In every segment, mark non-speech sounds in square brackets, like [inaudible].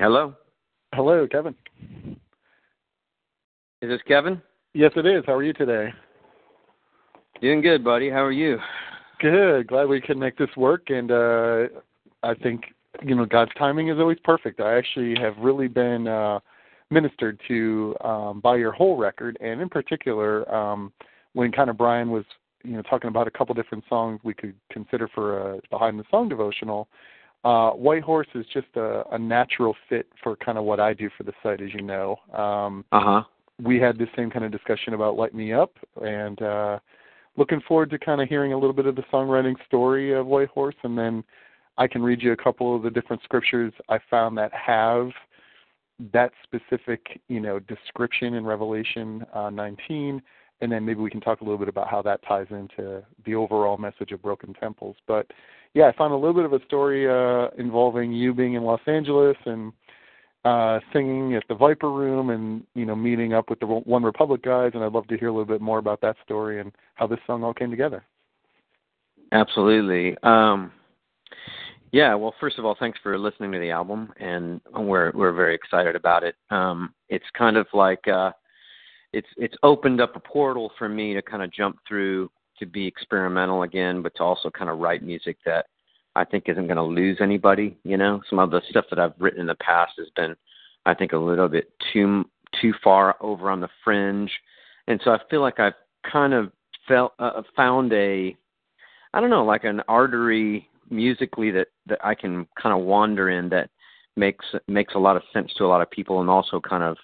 Hello. Hello, Kevin. Is this Kevin? Yes, it is. How are you today? Doing good, buddy. How are you? Good. Glad we could make this work, and uh, I think you know God's timing is always perfect. I actually have really been uh, ministered to um, by your whole record, and in particular, um, when kind of Brian was you know talking about a couple different songs we could consider for a behind the song devotional. Uh, White Horse is just a, a natural fit for kind of what I do for the site, as you know. Um, Uh huh. we had the same kind of discussion about Light Me Up, and uh, looking forward to kind of hearing a little bit of the songwriting story of White Horse, and then I can read you a couple of the different scriptures I found that have that specific, you know, description in Revelation uh, 19, and then maybe we can talk a little bit about how that ties into the overall message of broken temples. But yeah, I found a little bit of a story uh, involving you being in Los Angeles and uh, singing at the Viper Room and you know meeting up with the One Republic guys, and I'd love to hear a little bit more about that story and how this song all came together. Absolutely. Um, yeah. Well, first of all, thanks for listening to the album, and we're we're very excited about it. Um, it's kind of like uh, it's it's opened up a portal for me to kind of jump through to be experimental again, but to also kind of write music that I think isn't going to lose anybody. You know, some of the stuff that I've written in the past has been, I think, a little bit too too far over on the fringe, and so I feel like I've kind of felt uh, found a, I don't know, like an artery musically that that I can kind of wander in that makes makes a lot of sense to a lot of people, and also kind of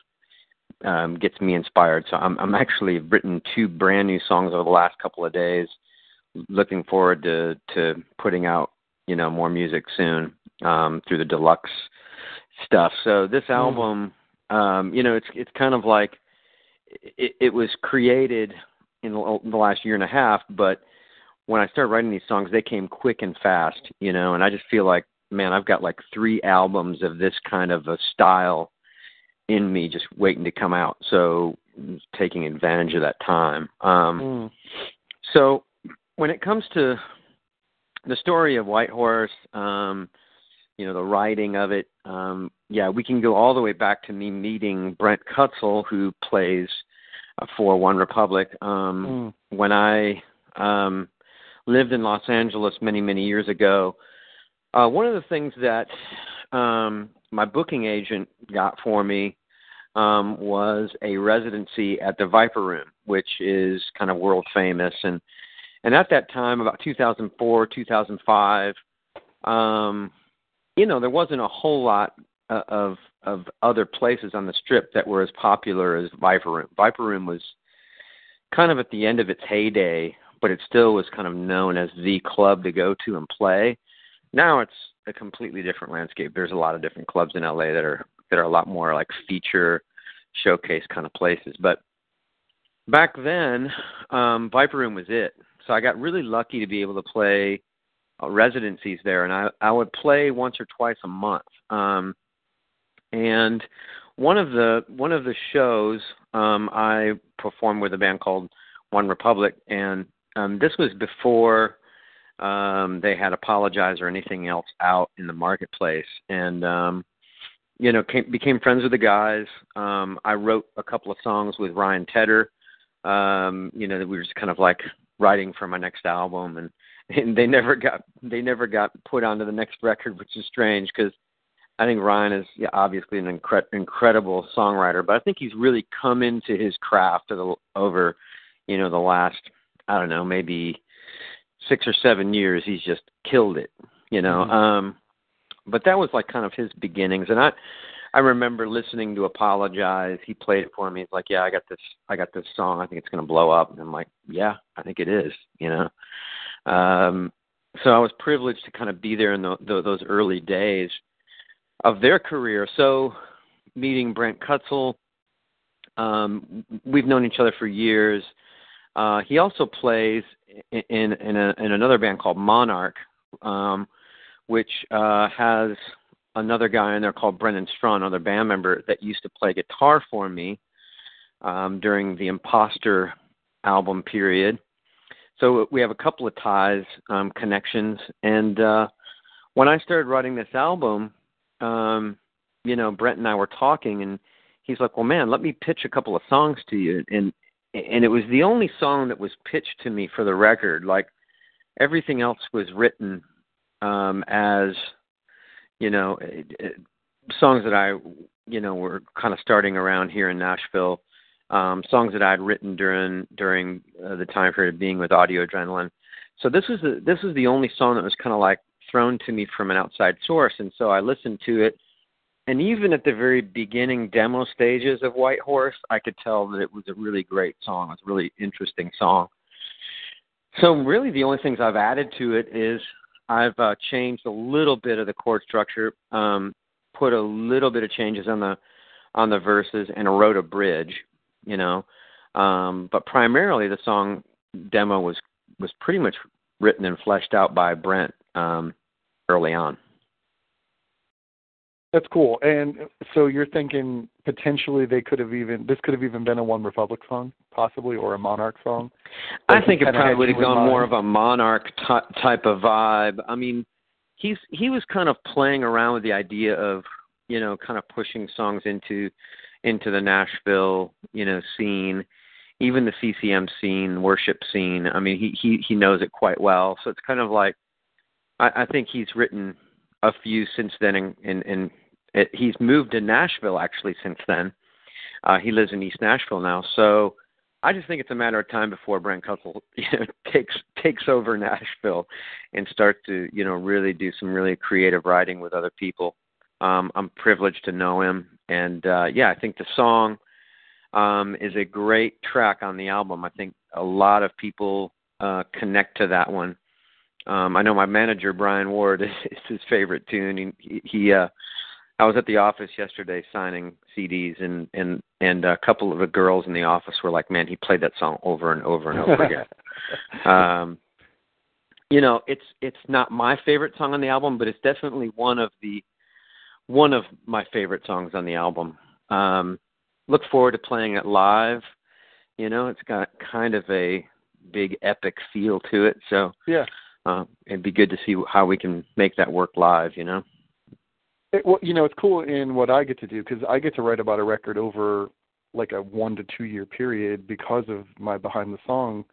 um, gets me inspired. So I'm I'm actually written two brand new songs over the last couple of days. Looking forward to to putting out you know more music soon um, through the deluxe stuff. So this album, um, you know, it's it's kind of like it, it was created in the the last year and a half, but when I started writing these songs, they came quick and fast, you know, and I just feel like, man, I've got like three albums of this kind of a style in me just waiting to come out. So taking advantage of that time. Um Mm. so when it comes to the story of White Horse, um, you know, the writing of it, um, yeah, we can go all the way back to me meeting Brent Kutzle, who plays for One Republic. Um, Mm. When I um, lived in Los Angeles many, many years ago, uh, one of the things that um, my booking agent got for me um, was a residency at the Viper Room, which is kind of world famous. And and at that time, about 2004, 2005, um, you know, there wasn't a whole lot uh, of of other places on the strip that were as popular as Viper Room. Viper Room was kind of at the end of its heyday, but it still was kind of known as the club to go to and play. Now it's a completely different landscape. There's a lot of different clubs in LA that are that are a lot more like feature showcase kind of places. But back then, um, Viper Room was it. So I got really lucky to be able to play uh, residencies there, and I I would play once or twice a month. Um, and one of the one of the shows um, I performed with a band called One Republic, and um, this was before um, they had Apologize or anything else out in the marketplace, and um, you know came, became friends with the guys. Um, I wrote a couple of songs with Ryan Tedder. Um, you know, that we were just kind of like writing for my next album, and and they never got they never got put onto the next record, which is strange because I think Ryan is yeah, obviously an incre- incredible songwriter, but I think he's really come into his craft over, you know, the last I don't know maybe six or seven years. He's just killed it, you know. Mm-hmm. Um, but that was like kind of his beginnings, and I I remember listening to Apologize. He played it for me. He's like, "Yeah, I got this. I got this song. I think it's going to blow up." And I'm like, "Yeah, I think it is." You know. Um, so I was privileged to kind of be there in the, the, those early days of their career. So meeting Brent Kutzle, um, we've known each other for years. Uh, he also plays in in, a, in another band called Monarch, um, which uh, has another guy in there called Brendan Strawn, another band member that used to play guitar for me um, during the Imposter album period. So we have a couple of ties, um, connections, and uh, when I started writing this album, um, you know, Brent and I were talking, and he's like, "Well, man, let me pitch a couple of songs to you." And and it was the only song that was pitched to me for the record. Like everything else was written um, as, you know, it, it, songs that I, you know, were kind of starting around here in Nashville. Um, songs that I'd written during during uh, the time period of being with Audio Adrenaline. So this was the this was the only song that was kind of like thrown to me from an outside source, and so I listened to it. And even at the very beginning demo stages of White Horse, I could tell that it was a really great song. It was a really interesting song. So really, the only things I've added to it is I've uh, changed a little bit of the chord structure, um, put a little bit of changes on the on the verses, and wrote a bridge. You know, um, but primarily the song demo was was pretty much written and fleshed out by Brent um, early on. That's cool. And so you're thinking potentially they could have even this could have even been a One Republic song, possibly, or a Monarch song. I think it probably would have gone more of a Monarch t- type of vibe. I mean, he's he was kind of playing around with the idea of you know kind of pushing songs into into the Nashville you know scene, even the CCM scene, worship scene. I mean, he he he knows it quite well. So it's kind of like I, I think he's written a few since then, and and, and it, he's moved to Nashville actually since then. Uh, he lives in East Nashville now, so I just think it's a matter of time before Brent Kutzle [laughs] you know, takes takes over Nashville and starts to you know really do some really creative writing with other people. Um, I'm privileged to know him, and uh, yeah, I think the song um, is a great track on the album. I think a lot of people uh, connect to that one. Um, I know my manager Brian Ward [laughs] is, is his favorite tune. He, he uh, I was at the office yesterday signing CDs, and and and a couple of the girls in the office were like, "Man, he played that song over and over and over again." [laughs] um, you know, it's it's not my favorite song on the album, but it's definitely one of the one of my favorite songs on the album. Um, look forward to playing it live. You know, it's got kind of a big epic feel to it. So yeah, uh, it'd be good to see how we can make that work live. You know. It, well, you know, it's cool in what I get to do because I get to write about a record over like a one to two year period because of my behind the song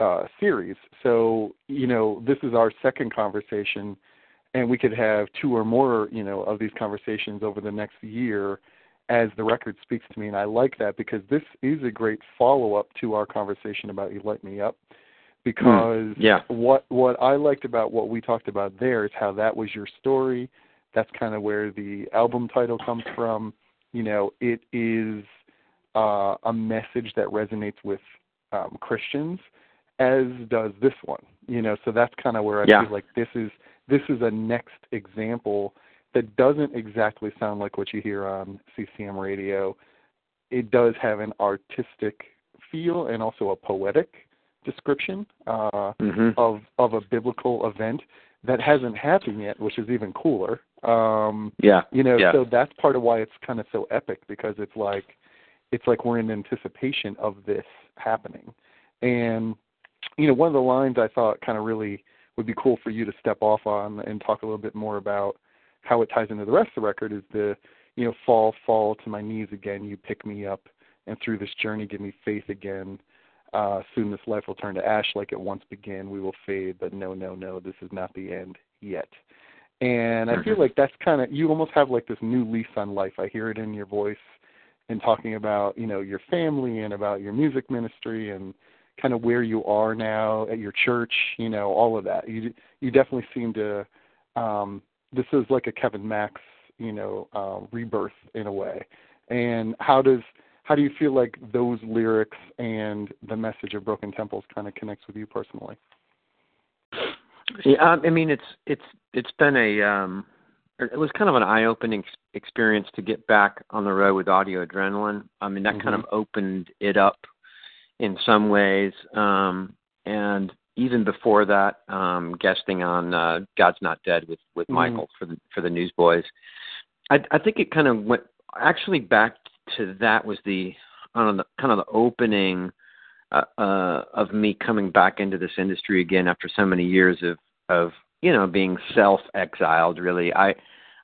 uh, series. So you know, this is our second conversation, and we could have two or more, you know, of these conversations over the next year as the record speaks to me, and I like that because this is a great follow up to our conversation about "You Light Me Up." Because mm, yeah. what what I liked about what we talked about there is how that was your story. That's kind of where the album title comes from. You know, it is uh, a message that resonates with um, Christians, as does this one. You know, so that's kind of where I yeah. feel like this is this is a next example that doesn't exactly sound like what you hear on CCM radio. It does have an artistic feel and also a poetic description uh, mm-hmm. of of a biblical event that hasn't happened yet, which is even cooler. Um, yeah, you know, yeah. so that's part of why it's kind of so epic because it's like it's like we're in anticipation of this happening. And you know, one of the lines I thought kind of really would be cool for you to step off on and talk a little bit more about how it ties into the rest of the record is the you know fall fall to my knees again you pick me up and through this journey give me faith again uh soon this life will turn to ash like it once began. We will fade but no no no this is not the end yet. And i feel like that's kind of you almost have like this new lease on life. I hear it in your voice and talking about you know your family and about your music ministry and kind of where you are now at your church you know all of that. You you definitely seem to um this is like a Kevin Max, you know, uh, rebirth in a way. And how does how do you feel like those lyrics and the message of Broken Temples kind of connects with you personally? Yeah, I mean it's it's it's been a um it was kind of an eye-opening experience to get back on the road with Audio Adrenaline. I mean that mm-hmm. kind of opened it up in some ways um and even before that, um, guesting on uh, God's Not Dead with with mm-hmm. Michael for the for the Newsboys. I, I think it kind of went actually back to that was the I don't know, kind of the opening uh, uh, of me coming back into this industry again after so many years of of you know being self exiled. Really, I,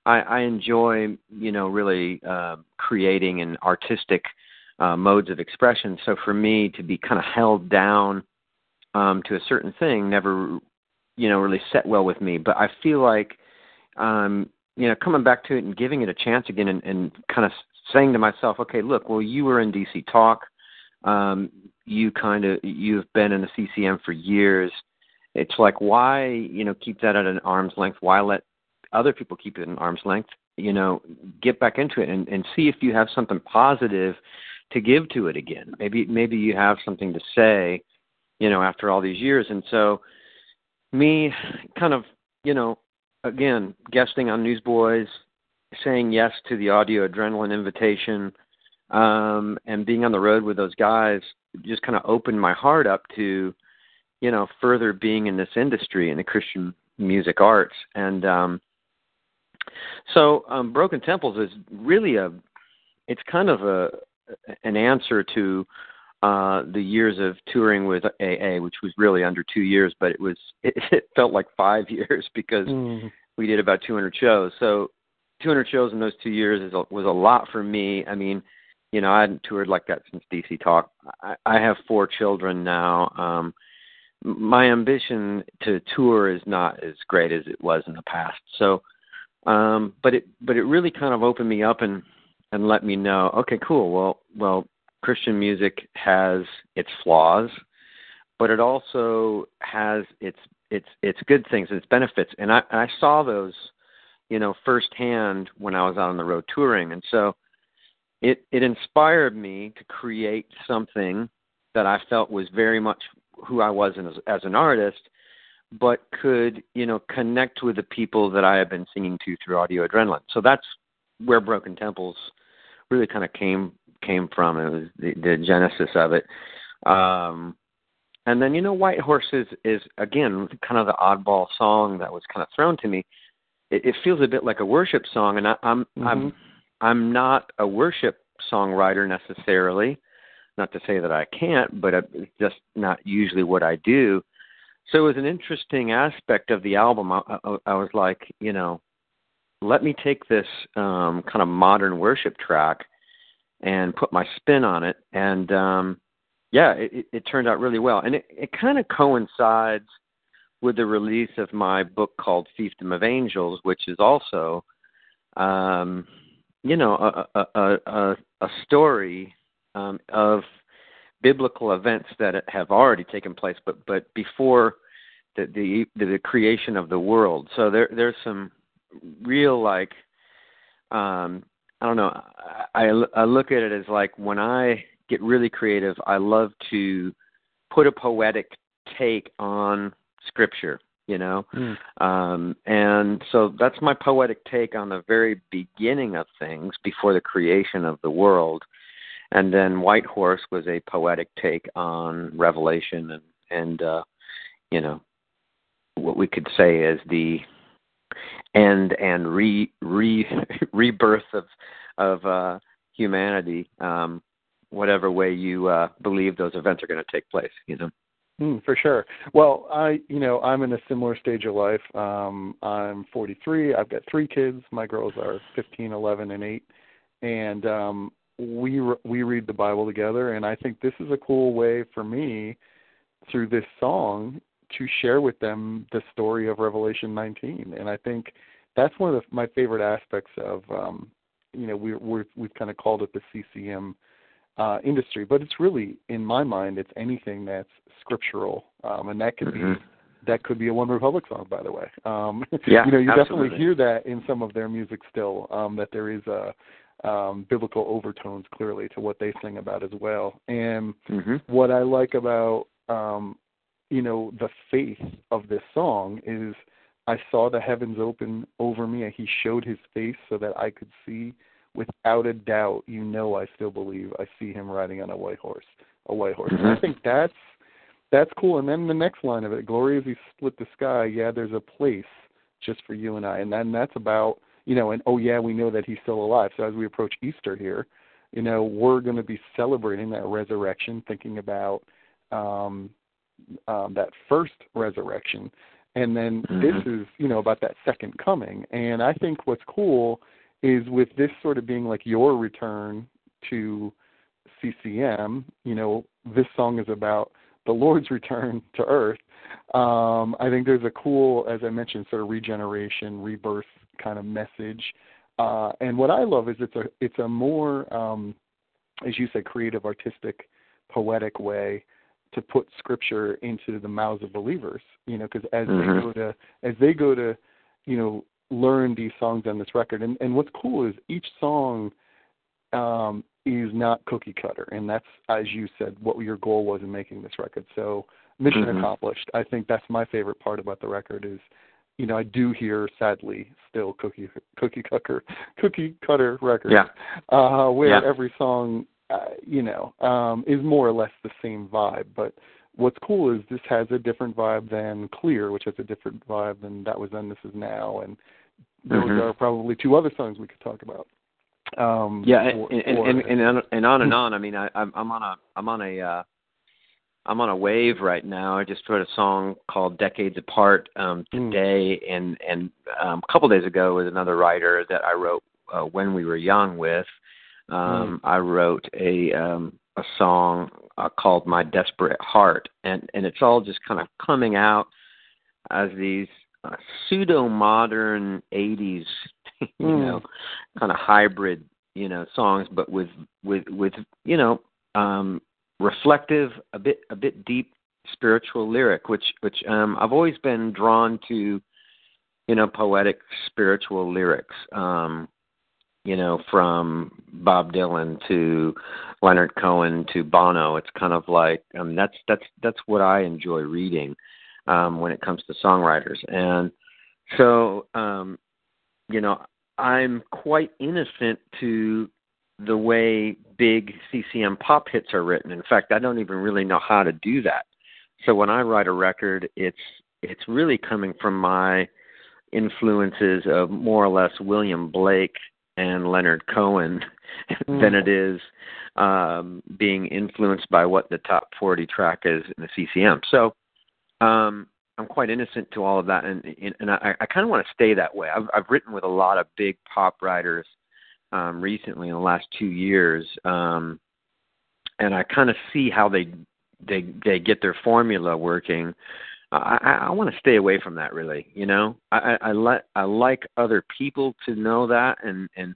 I I enjoy you know really uh, creating and artistic uh, modes of expression. So for me to be kind of held down um, to a certain thing never, you know, really set well with me. But I feel like, um, you know, coming back to it and giving it a chance again, and, and kind of saying to myself, okay, look, well, you were in DC Talk, um, you kind of you've been in the CCM for years. It's like why you know keep that at an arm's length? Why let other people keep it at an arm's length? You know, get back into it and, and see if you have something positive to give to it again. Maybe maybe you have something to say you know, after all these years. And so, me kind of, you know, again, guesting on Newsboys, saying yes to the audio adrenaline invitation, um, and being on the road with those guys just kind of opened my heart up to, you know, further being in this industry in the Christian music arts. And um, so, um, Broken Temples is really a, it's kind of a, an answer to uh, the years of touring with AA, which was really under two years, but it was it, [laughs] it felt like five [laughs] years because mm. we did about 200 shows. So 200 shows in those two years is a, was a lot for me. I mean, you know, I hadn't toured like that since DC Talk. I, I have four children now. Um, my ambition to tour is not as great as it was in the past. So, um, but it but it really kind of opened me up and and let me know. Okay, cool. Well, well, Christian music has its flaws, but it also has its its its good things, its benefits, and I and I saw those, you know, firsthand when I was out on the road touring, and so it it inspired me to create something that I felt was very much who I was as as an artist, but could you know connect with the people that I have been singing to through Audio Adrenaline. So that's where Broken Temples really kind of came came from. It was the, the genesis of it. Um, and then you know, White Horses is is again kind of the oddball song that was kind of thrown to me. It, it feels a bit like a worship song, and I, I'm mm-hmm. I'm I'm not a worship songwriter necessarily. Not to say that I can't, but it's just not usually what I do. So it was an interesting aspect of the album. I, I, I was like, you know, let me take this um, kind of modern worship track and put my spin on it. And um, yeah, it, it turned out really well. And it, it kind of coincides with the release of my book called Fiefdom of Angels, which is also, um, you know, a, a, a, a story um, of biblical events that have already taken place, but but before the the, the creation of the world. So there there's some real like um, I don't know. I, I look at it as like when I get really creative, I love to put a poetic take on scripture, you know? Mm. Um, and so that's my poetic take on the very beginning of things before the creation of the world. And then White Horse was a poetic take on Revelation and, and uh, you know, what we could say is the end and re re [laughs] rebirth of of uh, humanity, um, whatever way you uh, believe those events are going to take place. You know. Mm, for sure. Well, I, you know, I'm in a similar stage of life. Um, I'm 43. I've got three kids. My girls are 15, 11, and 8, and um, we re- we read the Bible together. And I think this is a cool way for me, through this song, to share with them the story of Revelation 19. And I think that's one of the, my favorite aspects of, um, you know, we, we're, we've kind of called it the CCM uh, industry, but it's really, in my mind, it's anything that's scriptural, um, and that could Mhm. be that could be a One Republic song, by the way. Um, [laughs] Yeah, you know, you absolutely. definitely hear that in some of their music still. Um, that there is a um, biblical overtones clearly to what they sing about as well. And hmm what I like about um, you know the faith of this song is I saw the heavens open over me, and He showed His face so that I could see. Without a doubt, you know, I still believe I see Him riding on a white horse, a white horse. And I think that's that's cool. And then the next line of it, "Glory as He split the sky." Yeah, there's a place just for you and I, and then that's about you know, and oh yeah, we know that He's still alive. So as we approach Easter here, you know, we're going to be celebrating that resurrection, thinking about um, um, that first resurrection, and then this Mhm. is you know about that second coming. And I think what's cool is with this sort of being like your return to CCM. You know, this song is about the Lord's [laughs] return to Earth. Um, I think there's a cool, as I mentioned, sort of regeneration, rebirth kind of message. Uh, and what I love is it's a it's a more, um, as you said, creative, artistic, poetic way to put scripture into the mouths of believers. You know, because as Mhm. they go to as they go to, you know, learn these songs on this record, and and what's cool is each song um, is not cookie cutter, and that's as you said what your goal was in making this record. So mission Mhm. accomplished. I think that's my favorite part about the record is, you know, I do hear sadly still cookie cookie cutter [laughs] cookie cutter records. Yeah. Uh, where Yeah. every song, uh, you know, um, is more or less the same vibe, but. What's cool is this has a different vibe than Clear, which has a different vibe than That Was Then, This Is Now, and those Mhm. are probably two other songs we could talk about. Um, Yeah, and or- and, or- and, and on and on and on. I mean, I, I'm I'm on a I'm on a uh, I'm on a wave right now. I just wrote a song called "Decades Apart" um, Mm. today, and and um, a couple days ago with another writer that I wrote uh, when we were young with. Um, I wrote a um, a song uh, called "My Desperate Heart," and and it's all just kind of coming out as these uh, pseudo modern '80s, [laughs] you Mm. know, kind of hybrid, you know, songs, but with with with you know, um, reflective, a bit a bit deep spiritual lyric, which which um, I've always been drawn to, you know, poetic spiritual lyrics. Um, you know, from Bob Dylan to Leonard Cohen to Bono. It's kind of like um, that's that's that's what I enjoy reading um, when it comes to songwriters, and so um, you know, I'm quite innocent to the way big CCM pop hits are written. In fact, I don't even really know how to do that. So when I write a record, it's it's really coming from my influences of more or less William Blake and Leonard Cohen [laughs] than it is um, being influenced by what the top 40 track is in the CCM. So um, I'm quite innocent to all of that, and and I, I kind of want to stay that way. I've I've written with a lot of big pop writers um, recently in the last two years, um, and I kind of see how they they they get their formula working. I, I, I want to stay away from that, really. You know, I, I, I let I like other people to know that, and and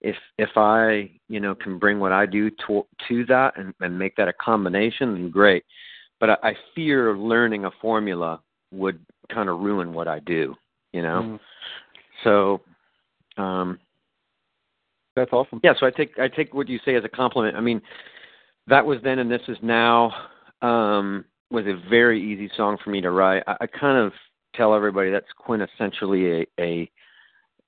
if if I you know can bring what I do to to that and, and make that a combination, then great. But I, I fear learning a formula would kind of ruin what I do. You know, Mm. so um, That's awesome. yeah, so I take I take what you say as a compliment. I mean, that was then and this is now um, was a very easy song for me to write. I, I kind of tell everybody that's quintessentially a,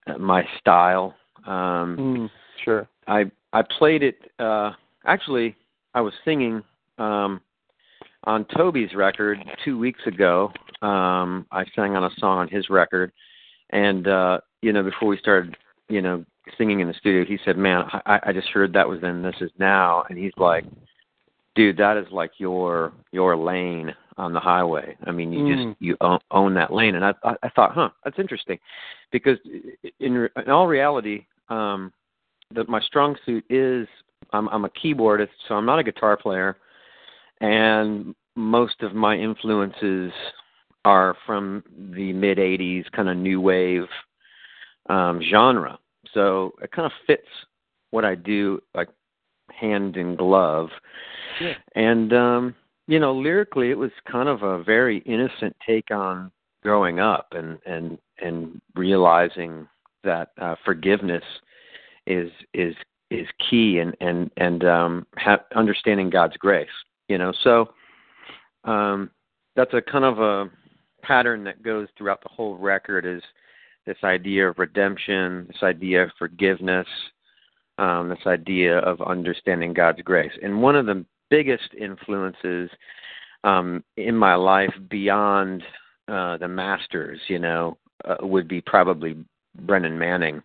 a my style. Um, Mm, sure. I I played it. Uh, actually, I was singing um, on Toby's record two weeks ago. Um, I sang on a song on his record, and uh, you know, before we started, you know, singing in the studio, he said, "Man, I, I just heard that was in this is now," and he's like, dude, that is like your your lane on the highway. I mean, you Mm. just you own, own that lane, and I, I I thought, huh, that's interesting, because in in all reality, um, that my strong suit is I'm I'm a keyboardist, so I'm not a guitar player, and most of my influences are from the mid '80s kind of new wave um, genre. So it kind of fits what I do, like hand in glove. Yeah. And um, you know, lyrically, it was kind of a very innocent take on growing up and and and realizing that uh, forgiveness is is is key and and and um, ha- understanding God's grace. You know, so um, that's a kind of a pattern that goes throughout the whole record is this idea of redemption, this idea of forgiveness, um, this idea of understanding God's grace. And one of the biggest influences um, in my life beyond uh, the masters, you know, uh, would be probably Brennan Manning,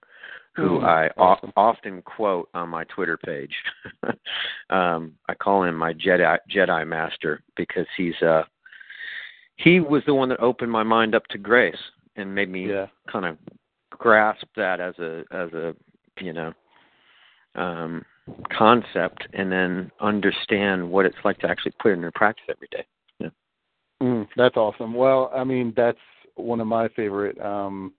who Mm, I awesome. o- often quote on my Twitter page. [laughs] um, I call him my Jedi Jedi master because he's uh he was the one that opened my mind up to grace and made me Yeah. kind of grasp that as a as a you know um concept and then understand what it's like to actually put it into practice every day. Mm, that's awesome. Well, I mean, that's one of my favorite um,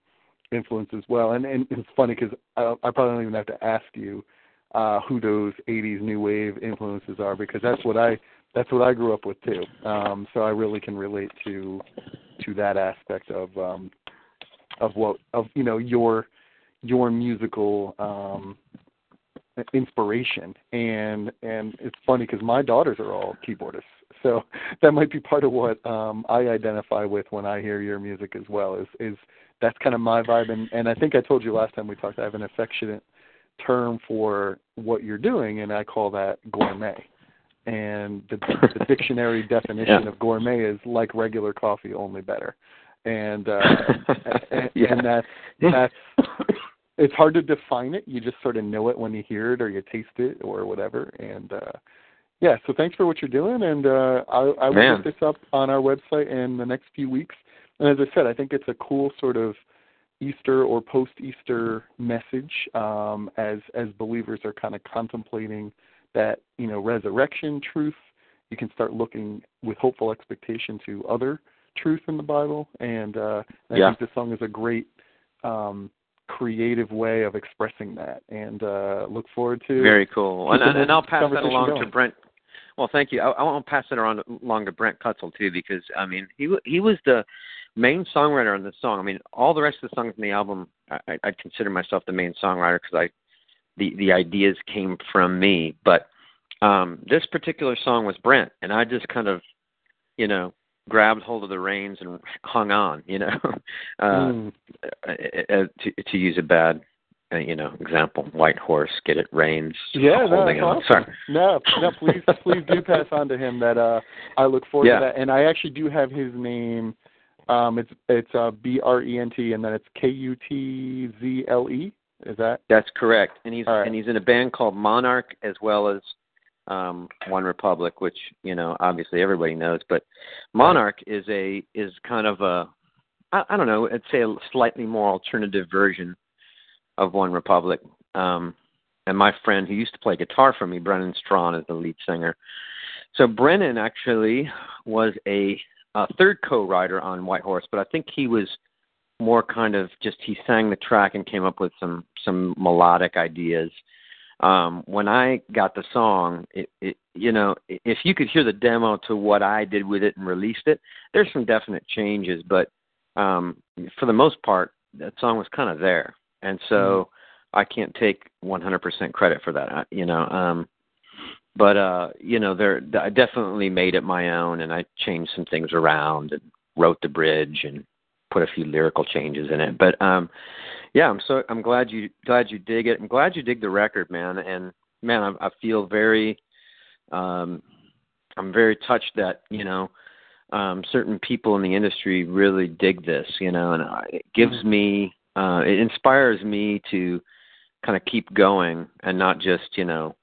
influences as well. And, and it's funny because I, I probably don't even have to ask you uh, who those '80s new wave influences are because that's what I that's what I grew up with too. Um, so I really can relate to to that aspect of um, of what of you know your your musical um, inspiration. And and it's funny because my daughters are all keyboardists. So that might be part of what um i identify with when i hear your music as well is is that's kind of my vibe. And and i think i told you last time we talked i have an affectionate term for what you're doing and i call that gourmet. And the, the [laughs] dictionary definition Yeah. of gourmet is like regular coffee only better. And uh [laughs] and, Yeah. and that's that's it's hard to define it. You just sort of know it when you hear it or you taste it or whatever. And uh yeah, so thanks for what you're doing and uh I I will put this up on our website in the next few weeks. And as I said, I think it's a cool sort of Easter or post Easter message, um, as as believers are kind of contemplating that, you know, resurrection truth. You can start looking with hopeful expectation to other truth in the Bible. And uh I Yeah. think this song is a great um creative way of expressing that and uh look forward to Very cool. And, and, and I'll pass that along to. Brent. Well, thank you. I, I want to pass it around along to Brent Kutzle too, because I mean, he he was the main songwriter on this song. I mean, all the rest of the songs in the album, I, I- I'd consider myself the main songwriter because I the the ideas came from me. But um this particular song was Brent, and I just kind of, you know, grabbed hold of the reins and hung on. You know, [laughs] uh, Mm. uh, uh, to to use a bad uh, you know example white horse get it reins, Yeah, no, holding on awesome. sorry No, no, please, please do pass on to him that uh, I look forward Yeah. to that. And I actually do have his name. Um, it's it's uh, B R E N T, and then it's K U T Z L E. Is that? that's correct and he's right. and he's in a band called monarch as well as um one republic which you know obviously everybody knows but monarch is a is kind of a I, I don't know i'd say a slightly more alternative version of one republic. Um and my friend who used to play guitar for me brennan strawn is the lead singer. So brennan actually was a, a third co-writer on white horse but i think he was more kind of just he sang the track and came up with some some melodic ideas um when i got the song it, it you know if you could hear the demo to what i did with it and released it there's some definite changes but um for the most part that song was kind of there. And so i can't take 100% credit for that I- you know um but uh you know there i definitely made it my own and i changed some things around and wrote the bridge and put a few lyrical changes in it. But um yeah i'm so i'm glad you glad you dig it. I'm glad you dig the record man. And man i, I feel very um i'm very touched that you know um certain people in the industry really dig this you know. And I, it gives me uh it inspires me to kind of keep going and not just you know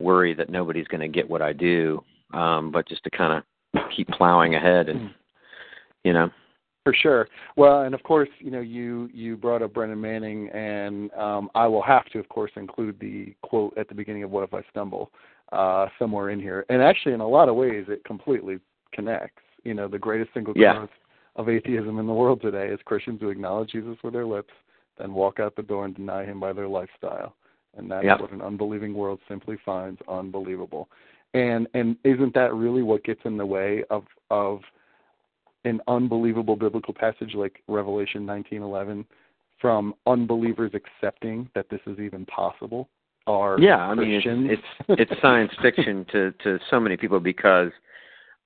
worry that nobody's going to get what i do um, but just to kind of keep plowing ahead and you know. For sure. Well, and of course, you know, you you brought up Brennan Manning, and um, I will have to, of course, include the quote at the beginning of "What If I Stumble" uh, somewhere in here. And actually, in a lot of ways, it completely connects. You know, the greatest single Yeah. cause of atheism in the world today is Christians who acknowledge Jesus with their lips, then walk out the door and deny him by their lifestyle. And that's what an unbelieving world simply finds unbelievable. And and isn't that really what gets in the way of of an unbelievable biblical passage like Revelation 19:11 from unbelievers accepting that this is even possible? Are Yeah, I mean Christians? it's it's, it's science [laughs] fiction to to so many people because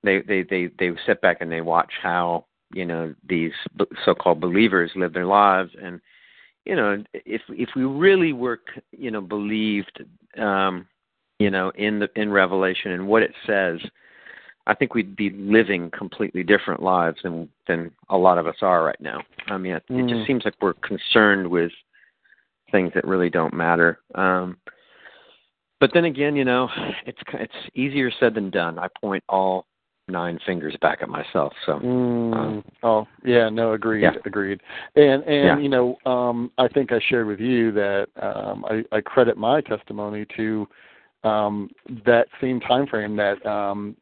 they they they they sit back and they watch how you know these so-called believers live their lives and you know if if we really were you know believed um you know in the in revelation and what it says i think we'd be living completely different lives than than a lot of us are right now i mean it, it Mm. just seems like we're concerned with things that really don't matter um but then again you know it's it's easier said than done i point all nine fingers back at myself so Mm, oh yeah, no, agreed, Yeah. agreed. And and Yeah. you know, um, I think I shared with you that um, I, I credit my testimony to um, that same time frame that um,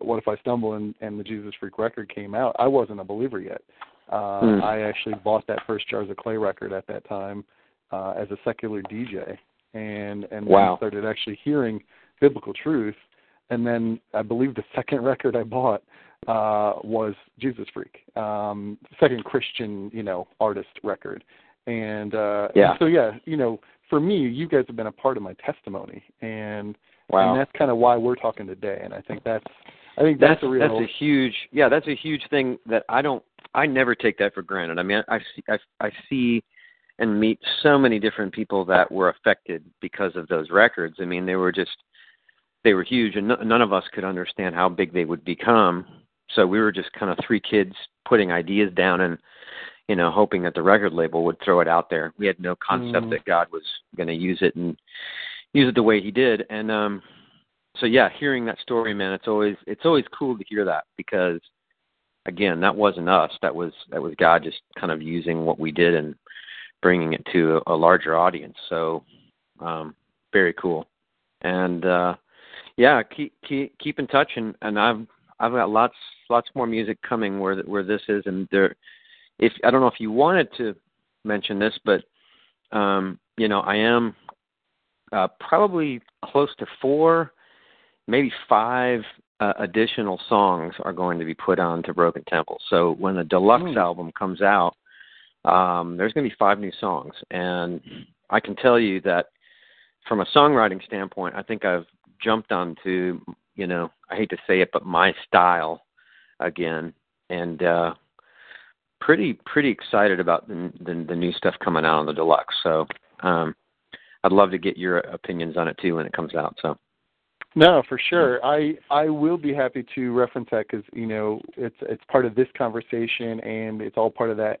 what if I stumble and, and the Jesus Freak record came out. I wasn't a believer yet. Uh, Hmm. I actually bought that first Jars of Clay record at that time uh, as a secular DJ, and and Wow. started actually hearing biblical truth. And then I believe the second record I bought uh, was Jesus Freak, um, second Christian, you know, artist record. And uh, Yeah. and so yeah, you know, for me, you guys have been a part of my testimony, and wow and that's kind of why we're talking today. And I think that's I think that's, that's a real that's a huge yeah that's a huge thing that i don't i never take that for granted. I mean i see i, I see and meet so many different people that were affected because of those records. I mean they were just they were huge and no, none of us could understand how big they would become. So we were just kind of three kids putting ideas down and you know hoping that the record label would throw it out there. We had no concept Mm. that god was going to use it and use it the way he did. And um so yeah, hearing that story, man, it's always it's always cool to hear that because again, that wasn't us. That was that was God just kind of using what we did and bringing it to a, a larger audience. So um very cool. And uh yeah, keep keep keep in touch and and I've I've got lots lots more music coming where where this is and there if I don't know if you wanted to mention this but um you know, I am uh probably close to 4 maybe five uh, additional songs are going to be put on to Broken Temple. So when the deluxe Hmm. album comes out, um, there's going to be five new songs, and I can tell you that from a songwriting standpoint, I think I've jumped onto you know I hate to say it, but my style again, and uh, pretty pretty excited about the, the the new stuff coming out on the deluxe. So um, I'd love to get your opinions on it too when it comes out. So. No, for sure. I I will be happy to reference that because you know it's it's part of this conversation and it's all part of that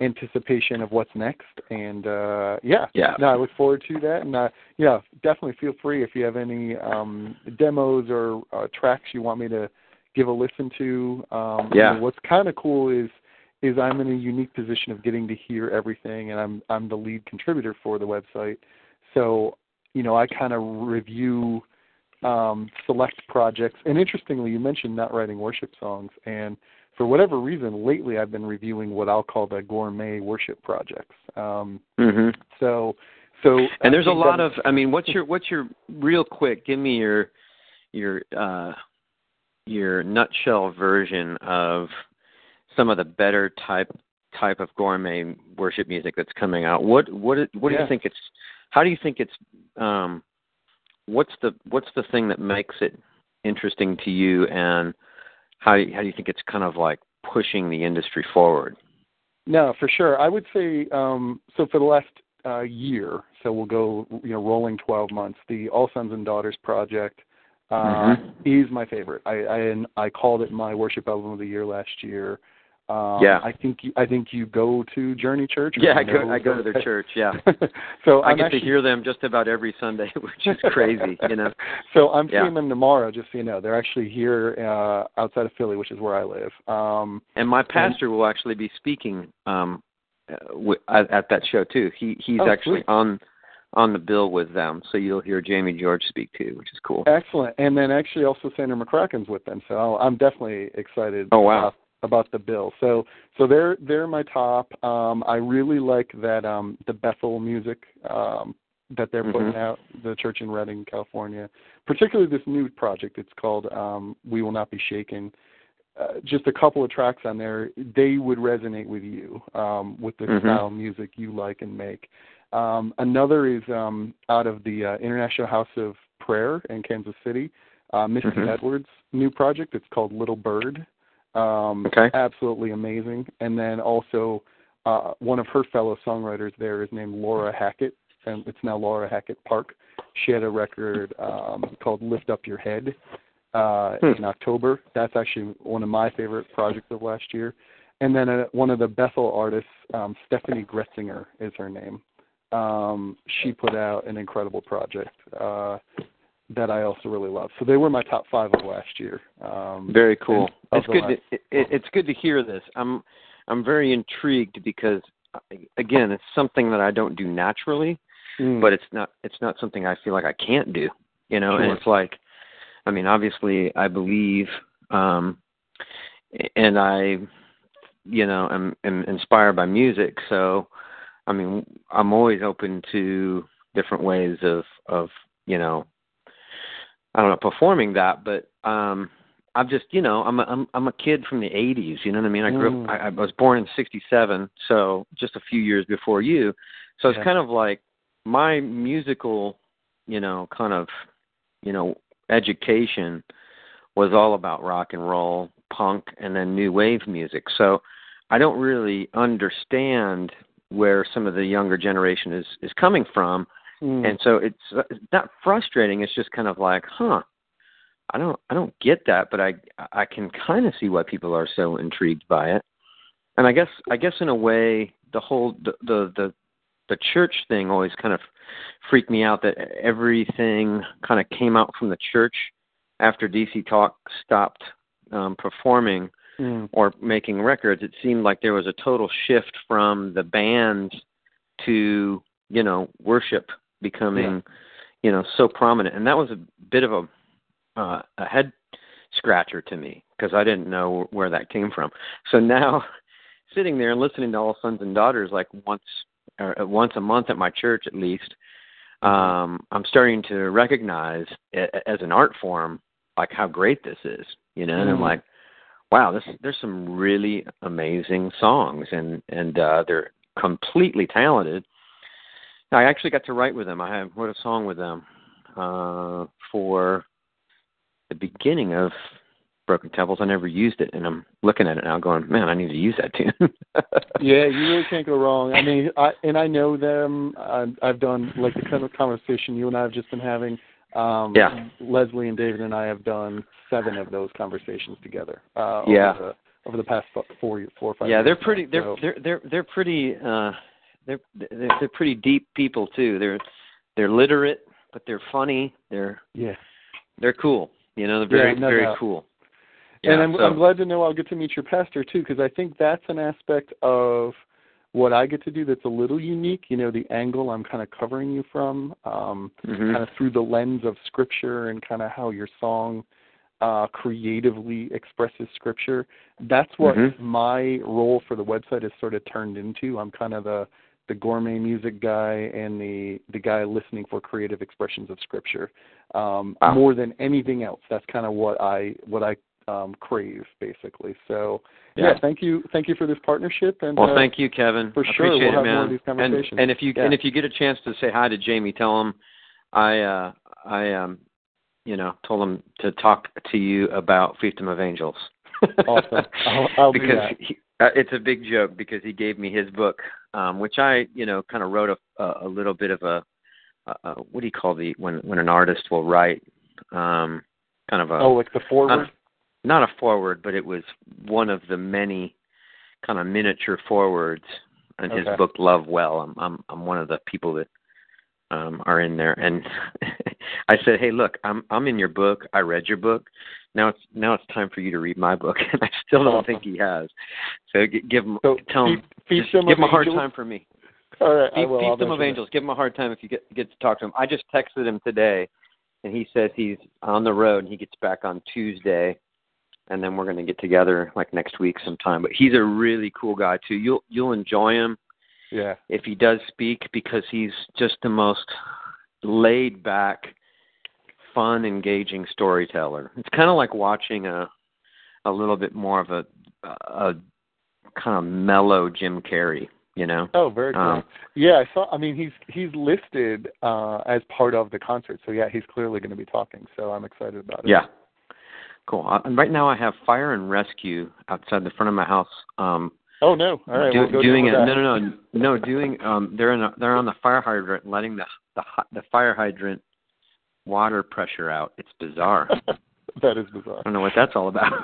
anticipation of what's next. And uh yeah, Yeah. no, I look forward to that. And uh, yeah, definitely feel free if you have any um demos or uh, tracks you want me to give a listen to. Um, you Yeah. know, what's kind of cool is is I'm in a unique position of getting to hear everything, and I'm I'm the lead contributor for the website. So you know, I kind of review um, select projects. And interestingly, you mentioned not writing worship songs, and for whatever reason, lately I've been reviewing what I'll call the gourmet worship projects. Um, hmm so, so And there's a lot of I mean, what's your what's your real quick, give me your your uh your nutshell version of some of the better type type of gourmet worship music that's coming out. What what what do Yeah. you think it's how do you think it's um what's the what's the thing that makes it interesting to you and how how do you think it's kind of like pushing the industry forward? No, for sure. I would say um, so. For the last uh, year, so we'll go, you know, rolling twelve months. The All Sons and Daughters project uh, Mhm. is my favorite. I, I I called it my worship album of the year last year. Um, Yeah. I think you, I think you go to Journey Church. or Yeah, I go I go to their church. Yeah, [laughs] so I I'm get actually, to hear them just about every Sunday, [laughs] which is crazy. You know. [laughs] So I'm Yeah. seeing them tomorrow. Just so you know, they're actually here uh, outside of Philly, which is where I live. Um, And my pastor will actually be speaking um, uh, w- at, at that show too. He he's Oh, actually sweet. on on the bill with them, so you'll hear Jamie George speak too, which is cool. excellent. And then actually also Sandra McCracken's with them, so I'm definitely excited. Oh, wow. About, the bill. So so they're they're my top. Um, I really like that um, the Bethel music um, that they're putting Mhm. out, the church in Redding, California. Particularly this new project. It's called um, We Will Not Be Shaken. Uh, just a couple of tracks on there, they would resonate with you um, with the Mhm. style of music you like and make. Um, another is um, out of the uh, International House of Prayer in Kansas City, uh, Misty Mhm. Edwards' new project. It's called Little Bird. Um, Okay. Absolutely amazing. And then also uh, one of her fellow songwriters there is named Laura Hackett, and it's now Laura Hackett Park. She had a record um, called Lift Up Your Head uh, Hmm. in October. That's actually one of my favorite projects of last year. And then uh, one of the Bethel artists, um, Steffany Gretzinger is her name. Um, she put out an incredible project uh, that I also really love. So they were my top five of last year. Um, Very cool. It's good. last- To, it, it, it's good to hear this. I'm I'm very intrigued because uh, again, it's something that I don't do naturally, Mm. but it's not it's not something I feel like I can't do. You know, and it's like, I mean, obviously, I believe, um, and I, you know, am, am inspired by music. So, I mean, I'm always open to different ways of of you know, I don't know, performing that. But um, I'm just, you know, I'm a, I'm I'm a kid from the '80s. You know what I mean? I grew Mm. up. I, I was born in '67, so just a few years before you. So it's Yeah. kind of like my musical, you know, kind of, you know, education was all about rock and roll, punk, and then new wave music. So I don't really understand where some of the younger generation is is coming from, Mm. and so it's, uh, it's not frustrating. It's just kind of like, huh, I don't I don't get that, but I I can kind of see why people are so intrigued by it. And I guess I guess in a way the whole the the the, the church thing always kind of freaked me out that everything kind of came out from the church after DC Talk stopped um performing Mm. or making records, it seemed like there was a total shift from the band to you know worship becoming you know so prominent, and that was a bit of a uh, a head scratcher to me because I didn't know where that came from. So now, [laughs] sitting there and listening to All Sons and Daughters like once or uh, once a month at my church at least, um, I'm starting to recognize it as an art form like how great this is, you know, and I'm Mhm. like, wow, this there's some really amazing songs, and and uh, they're completely talented. I actually got to write with them. I wrote a song with them uh, for the beginning of Broken Temples. I never used it, and I'm looking at it now, going, man, I need to use that tune. [laughs] Yeah, you really can't go wrong. I mean, I and I know them. I've, I've done like the kind of conversation you and I have just been having. Um, Yeah. Leslie and David and I have done seven of those conversations together. Uh, Yeah. Over the, over the past four, four or five. yeah, years they're pretty. They're So, they're they're they're pretty. uh They're they're they're pretty deep people too. They're they're literate, but they're funny. They're yeah. they're cool. You know, they're very Yeah, no very doubt. cool. and I'm, so- I'm glad to know I'll get to meet your pastor too, because I think that's an aspect of what I get to do that's a little unique. You know, the angle I'm kind of covering you from, um, Mhm. kind of through the lens of scripture and kind of how your song uh, creatively expresses scripture. That's what Mhm. my role for the website is sort of turned into. I'm kind of the the gourmet music guy and the the guy listening for creative expressions of scripture um, Wow. more than anything else. That's kind of what I what I um, crave basically. So yeah. Yeah. thank you thank you for this partnership and Well, uh, thank you, Kevin. for I sure, Appreciate we'll it, have more man. of these and, conversations. and if you Yeah. and if you get a chance to say hi to Jamie, tell him I uh I um you know told him to talk to you about Fiefdom of Angels. Awesome. I'll- I'll do [laughs] because that. He, uh, it's a big joke because he gave me his book, um, which I you know kind of wrote a a, a little bit of a, a, what do you call the when when an artist will write um kind of a oh like the foreword not a foreword, but it was one of the many kind of miniature forewords in his book Love Well. I'm I'm I'm one of the people that um are in there and [laughs] I said, "Hey, look, I'm I'm in your book. I read your book. Now it's now it's time for you to read my book." [laughs] And I still don't think he has. So g- give him So tell him just them give him a hard time for me. All right, I Feast. I'll feast him of angels. Give him a hard time if you get get to talk to him. I just texted him today, and he says he's on the road and he gets back on Tuesday, and then we're going to get together like next week sometime. But he's a really cool guy too. You'll you'll enjoy him Yeah. if he does speak because he's just the most laid back, fun, engaging storyteller. It's kind of like watching a a little bit more of a a kind of mellow Jim Carrey. You know. Oh, very cool. Um, yeah, I saw. I mean, he's he's listed uh, as part of the concert, so yeah, he's clearly going to be talking. So I'm excited about it. Yeah. Cool. Uh, and right now I have fire and rescue outside the front of my house. Um Oh no! All right, do, we'll doing it. with No, no, no, no. Doing. Um, they're in. A, they're on the fire hydrant, letting the the the fire hydrant water pressure out. It's bizarre. [laughs] That is bizarre. I don't know what that's all about. [laughs]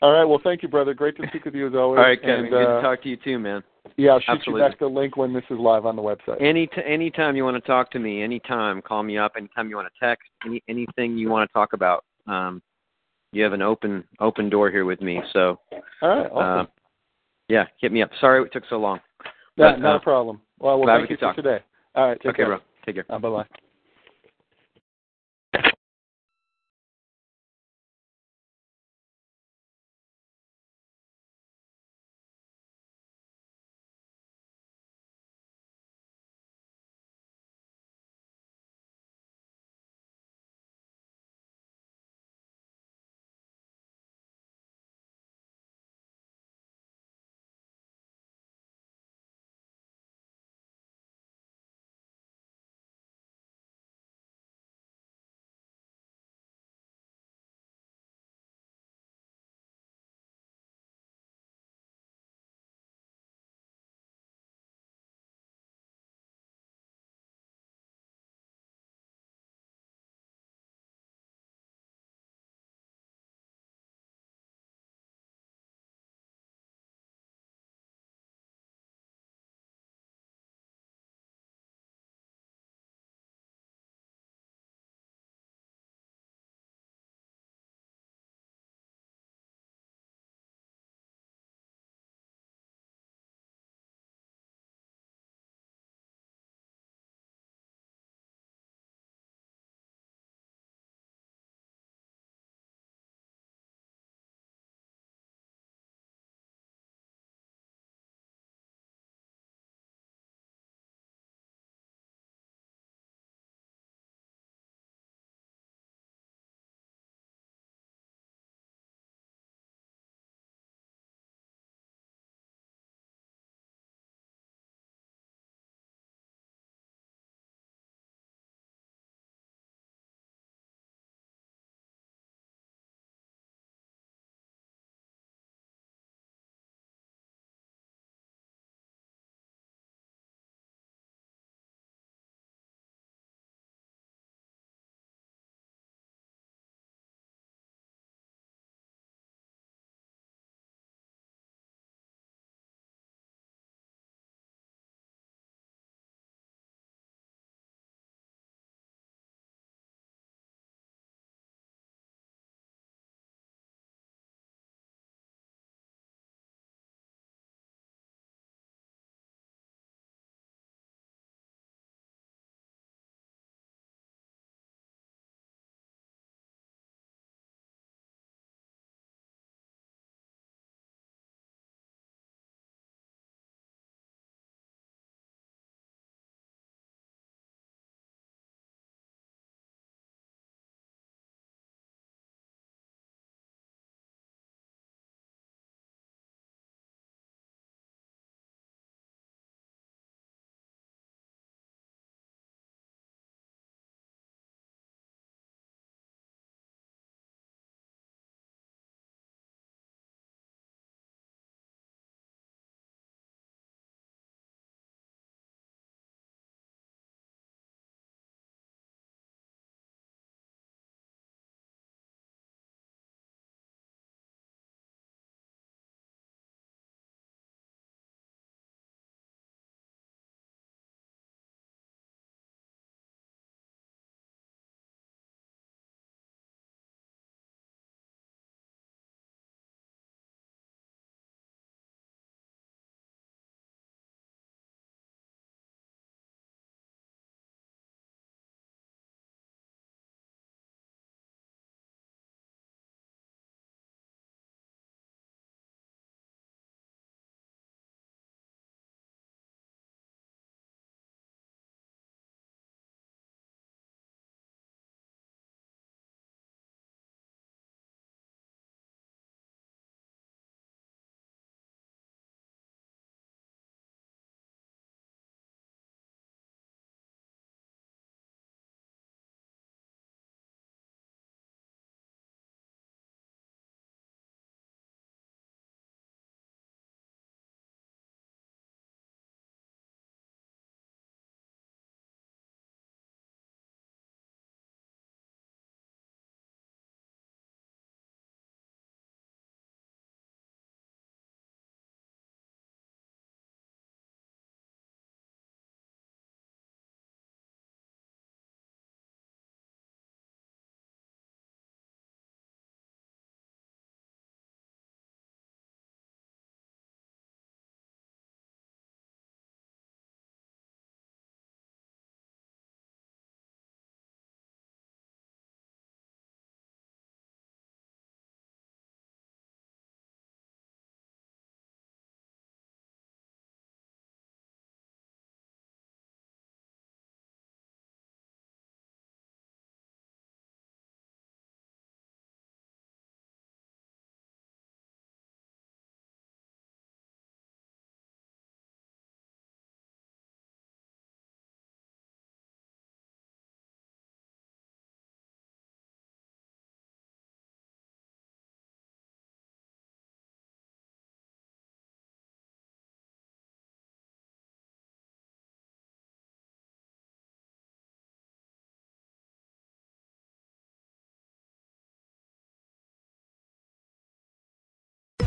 all right. Well, thank you, brother. Great to speak with you as always. all right, Kevin. And, good uh, to talk to you too, man. Yeah, I'll shoot Absolutely. you back the link when this is live on the website. Any t- anytime you want to talk to me, anytime, call me up. Anytime you want to text, any anything you want to talk about. Um, you have an open open door here with me. So, All right. Awesome. uh, yeah, hit me up. Sorry it took so long. Yeah, but, not uh, a problem. Well, well, thank you for talk. today. All right. Take Okay, care. bro. Take care. Uh, bye bye.